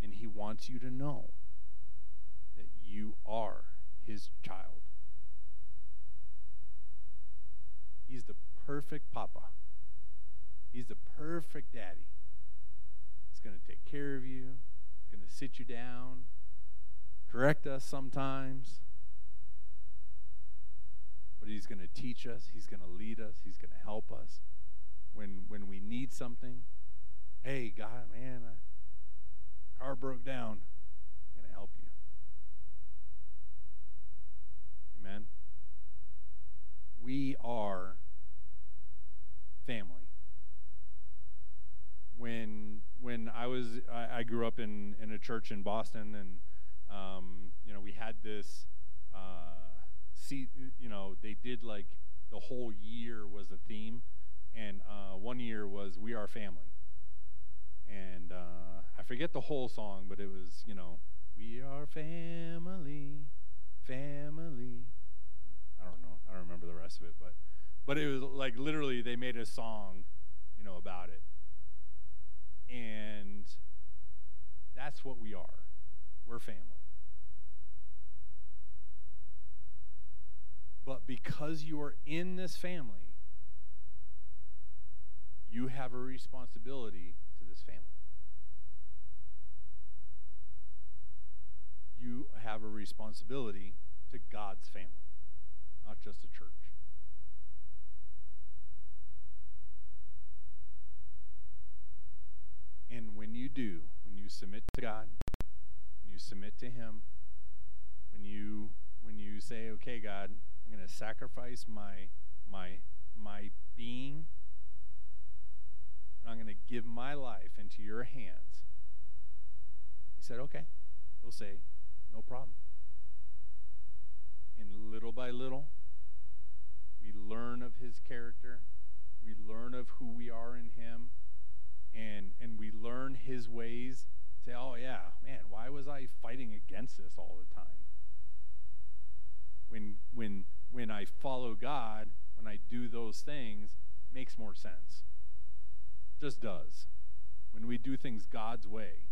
Speaker 2: and He wants you to know you are His child. He's the perfect papa. He's the perfect daddy. He's going to take care of you. He's going to sit you down, correct us sometimes. But he's going to teach us. He's going to lead us. He's going to help us when when we need something. Hey, God, man, I, car broke down. I'm going to help you. Amen. We are family. When when I was I, I grew up in in a church in Boston, and um, you know we had this. Uh, see, you know they did like the whole year was a theme, and uh, one year was "We Are Family," and uh, I forget the whole song, but it was you know "We Are Family, Family." I don't know. I don't remember the rest of it, but but it was like literally they made a song, you know, about it. And that's what we are. We're family. But because you are in this family, you have a responsibility to this family. You have a responsibility to God's family, not just a church. And when you do, when you submit to God, when you submit to Him, when you when you say, "Okay, God, I'm going to sacrifice my my my being, and I'm going to give my life into Your hands," He said, "Okay." He'll say, "No problem." And little by little, we learn of His character. We learn of who we are in Him and and we learn his ways say oh yeah man why was i fighting against this all the time when when when i follow god when i do those things makes more sense just does when we do things god's way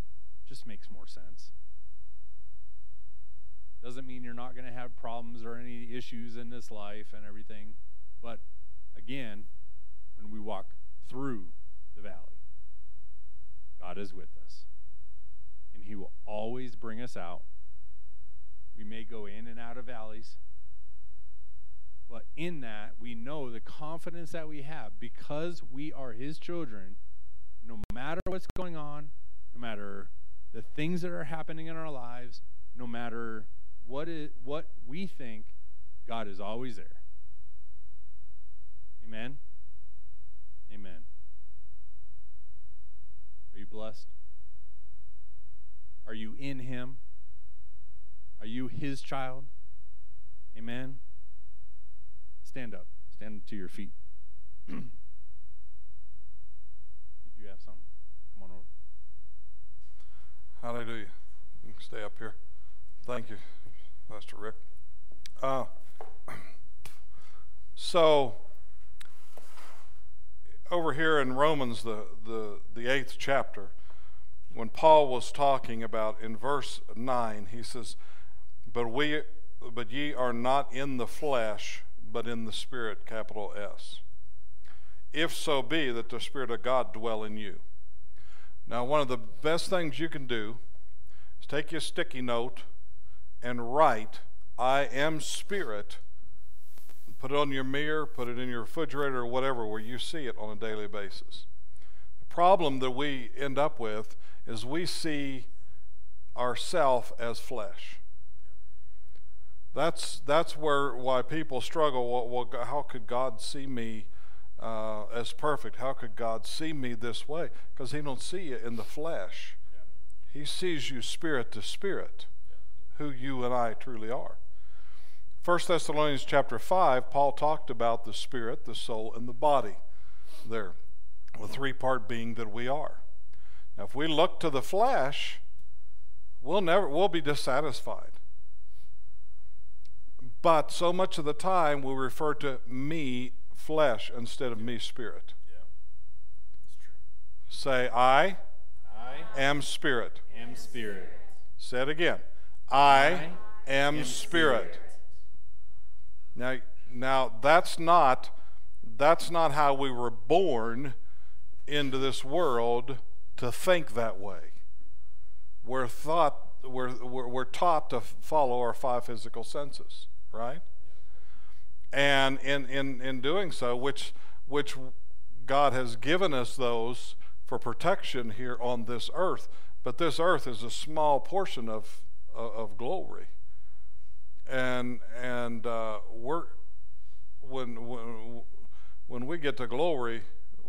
Speaker 2: just makes more sense doesn't mean you're not going to have problems or any issues in this life and everything but again when we walk through the valley God is with us. And He will always bring us out. We may go in and out of valleys, but in that, we know the confidence that we have because we are His children, no matter what's going on, no matter the things that are happening in our lives, no matter what, it, what we think, God is always there. Amen? Amen. Are you blessed? Are you in Him? Are you His child? Amen. Stand up. Stand to your feet. <clears throat> Did you have something? Come on over.
Speaker 1: Hallelujah. You can stay up here. Thank you, Pastor Rick. Uh, <clears throat> so, over here in Romans, the, the, the eighth chapter, when Paul was talking about in verse 9, he says, But we but ye are not in the flesh, but in the spirit, capital S. If so be that the Spirit of God dwell in you. Now, one of the best things you can do is take your sticky note and write, I am spirit Put it on your mirror, put it in your refrigerator or whatever where you see it on a daily basis. The problem that we end up with is we see ourself as flesh. That's that's where why people struggle. Well, well how could God see me uh, as perfect? How could God see me this way? Because He don't see you in the flesh. He sees you spirit to spirit. Who you and I truly are. 1 Thessalonians chapter 5, Paul talked about the spirit, the soul, and the body there. The three part being that we are. Now, if we look to the flesh, we'll never we'll be dissatisfied. But so much of the time we refer to me flesh instead of me spirit. Yeah. That's true. Say I, I am spirit.
Speaker 2: Am spirit.
Speaker 1: Say it again. I, am, spirit. Now now that's not that's not how we were born into this world to think that way. We're thought we're, we're, we're taught to follow our five physical senses, right? And in, in, in doing so, which, which God has given us those for protection here on this earth, but this earth is a small portion of, of, glory. And, and uh, we're, when, when, when we get to glory,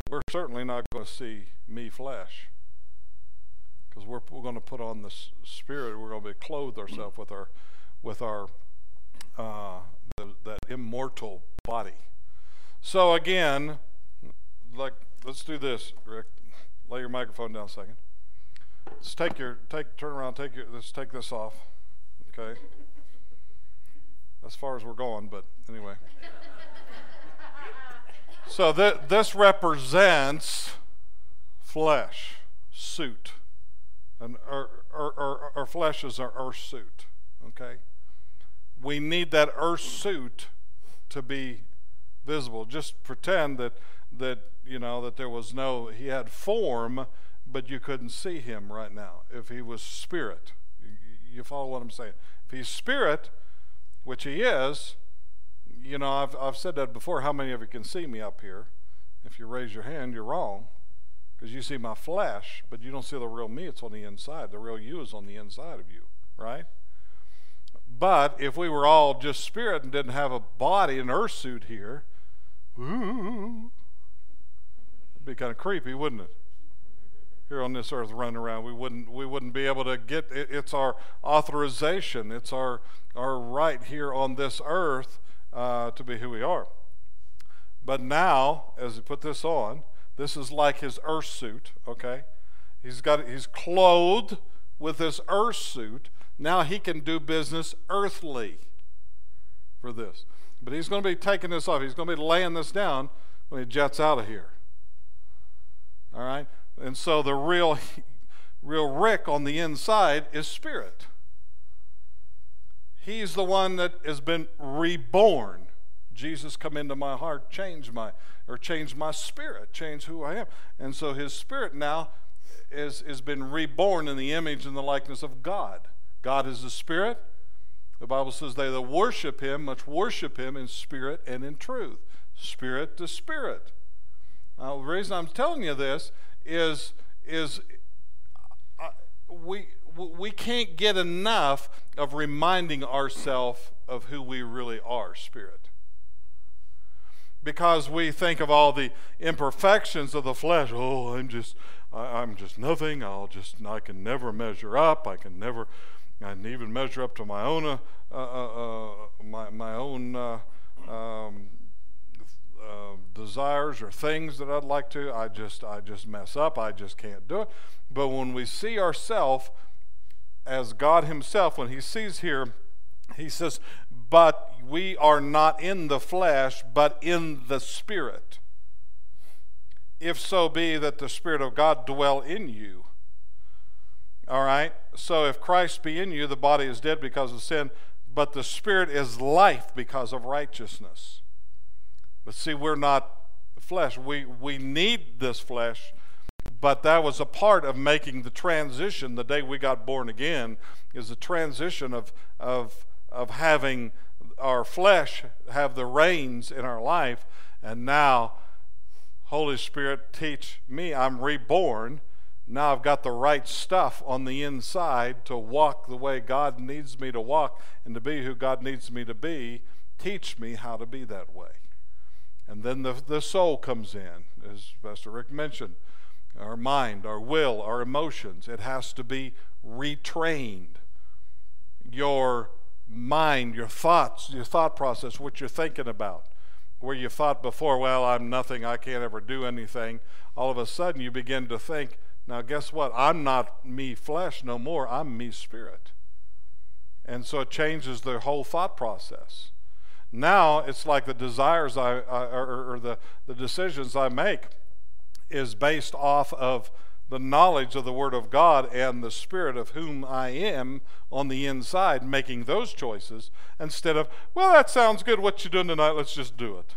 Speaker 1: we're certainly not going to see me flesh because we're, we're going to put on the spirit we're going to be clothed ourselves with our with our uh, the, that immortal body. So again like let's do this rick. Lay your microphone down a second let's take your take turn around take your let's take this off okay as far as we're going but anyway so th- this represents flesh, suit. And our, our, our, our flesh is our earth suit. Okay? We need that earth suit to be visible. Just pretend that that you know that there was no he had form, but you couldn't see him right now. If he was spirit, you, follow what I'm saying? If he's spirit, which he is, you know, I've, I've said that before. How many of you can see me up here? If you raise your hand, you're wrong because you see my flesh, but you don't see the real me. It's on the inside. The real you is on the inside of you, right? But if we were all just spirit and didn't have a body, an earth suit here, ooh, it'd be kind of creepy, wouldn't it? Here on this earth, running around, we wouldn't we wouldn't be able to get. It, it's our authorization. It's our our right here on this earth uh, to be who we are. But now, as he put this on, this is like his earth suit, okay? He's got he's clothed with his earth suit. Now he can do business earthly for this. But he's going to be taking this off. He's going to be laying this down when he jets out of here. All right? And so the real <laughs> real Rick on the inside is spirit. He's the one that has been reborn. Jesus come into my heart, change my or change my spirit, change who I am. And so his spirit now is has been reborn in the image and the likeness of God. God is the spirit. The Bible says they that worship him must worship him in spirit and in truth. Spirit to spirit. Now, the reason I'm telling you this is is uh, we we can't get enough of reminding ourselves of who we really are, Spirit. Because we think of all the imperfections of the flesh. Oh, I'm just, I, am just nothing. I'll just, I can never measure up. I can never, I can even measure up to my own, uh, uh, uh, my, my own uh, um, uh, desires or things that I'd like to. I just, I just mess up. I just can't do it. But when we see ourselves as God Himself, when He sees here, He says, But we are not in the flesh, but in the Spirit. If so be that the Spirit of God dwell in you. All right? So if Christ be in you, the body is dead because of sin, but the Spirit is life because of righteousness. But see, we're not flesh. We, we need this flesh but that was a part of making the transition the day we got born again is the transition of, of, of having our flesh have the reins in our life and now Holy Spirit, teach me. I'm reborn. Now I've got the right stuff on the inside to walk the way God needs me to walk and to be who God needs me to be. Teach me how to be that way. And then the, the soul comes in, as Pastor Rick mentioned our mind, our will, our emotions. It has to be retrained. Your mind, your thoughts, your thought process, what you're thinking about where you thought before, well, I'm nothing, I can't ever do anything, all of a sudden you begin to think, now guess what? I'm not me flesh no more, I'm me spirit. And so it changes the whole thought process. Now it's like the desires I, I or, or the, the decisions I make is based off of the knowledge of the Word of God and the Spirit of whom I am on the inside, making those choices instead of, well, that sounds good. What you doing tonight? Let's just do it.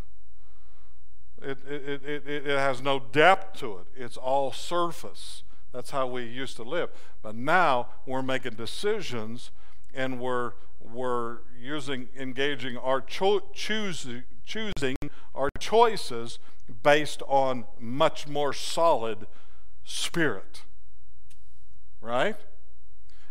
Speaker 1: It, it, it, it, it has no depth to it. It's all surface. That's how we used to live. But now we're making decisions and we're, we're using, engaging our cho- choosing, choosing our choices based on much more solid spirit. Right?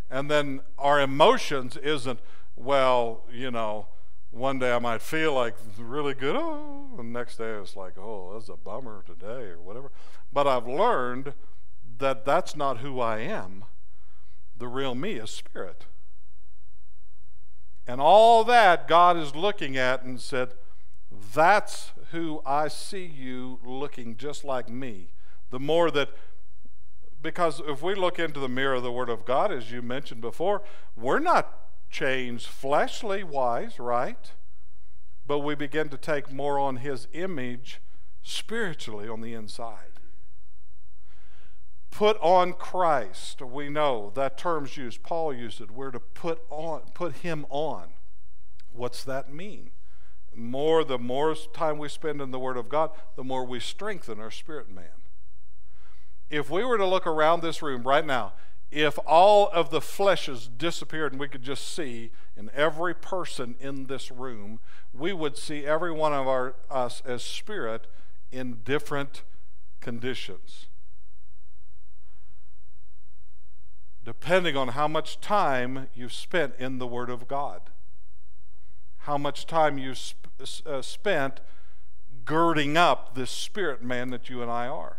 Speaker 1: And then our emotions isn't, well, you know, one day I might feel like really good, oh, and the next day it's like, oh, that's a bummer today or whatever. But I've learned that that's not who I am. The real me is spirit. And all that God is looking at and said, that's who I see you looking just like me. The more that because if we look into the mirror of the Word of God, as you mentioned before, we're not changed fleshly wise, right? But we begin to take more on His image spiritually on the inside. Put on Christ. We know that term's used. Paul used it. We're to put on, put Him on. What's that mean? More, the more time we spend in the Word of God, the more we strengthen our spirit man if we were to look around this room right now, if all of the fleshes disappeared and we could just see in every person in this room, we would see every one of our, us as spirit in different conditions. Depending on how much time you've spent in the Word of God, how much time you've sp- uh, spent girding up this spirit man that you and I are.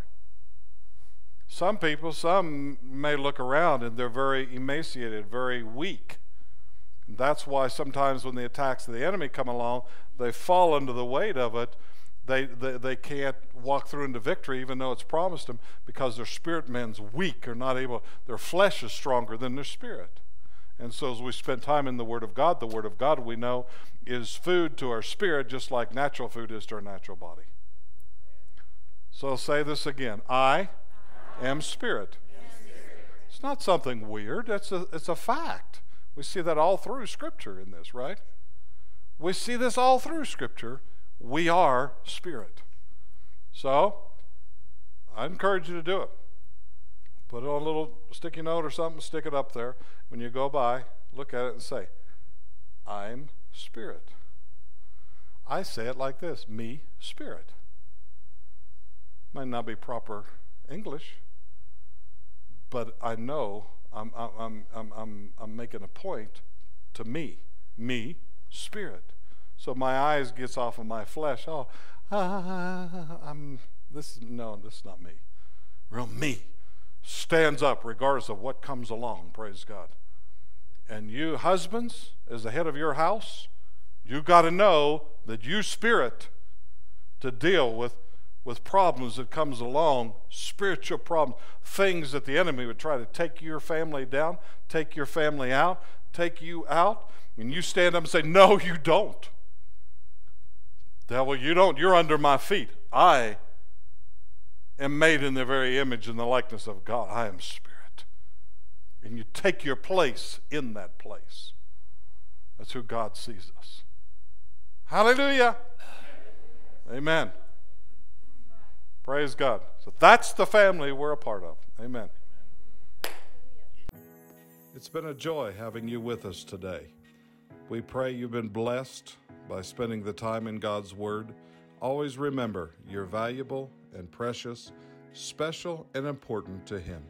Speaker 1: Some people, some may look around and they're very emaciated, very weak. That's why sometimes when the attacks of the enemy come along, they fall under the weight of it. They, they, they can't walk through into victory even though it's promised them because their spirit man's weak or not able, their flesh is stronger than their spirit. And so as we spend time in the Word of God, the Word of God we know is food to our spirit just like natural food is to our natural body. So I'll say this again. I am spirit. It's not something weird, it's a, it's a fact. We see that all through Scripture in this, right? We see this all through Scripture. We are spirit. So, I encourage you to do it. Put it on a little sticky note or something, stick it up there. When you go by, look at it and say, I'm spirit. I say it like this me, spirit. Might not be proper English, but I know I'm, I'm, I'm, I'm, I'm making a point to me, me, spirit. So my eyes gets off of my flesh. Oh, <laughs> I'm this. is No, this is not me. Real me stands up regardless of what comes along. Praise God. And you husbands, as the head of your house, you got to know that you spirit to deal with with problems that comes along, spiritual problems, things that the enemy would try to take your family down, take your family out, take you out, and you stand up and say, No, you don't. Devil, you don't. You're under my feet. I am made in the very image and the likeness of God. I am spirit. And you take your place in that place. That's who God sees us. Hallelujah. Amen. Praise God. So that's the family we're a part of. Amen. It's been a joy having you with us today. We pray you've been blessed by spending the time in God's Word. Always remember you're valuable and precious, special and important to Him.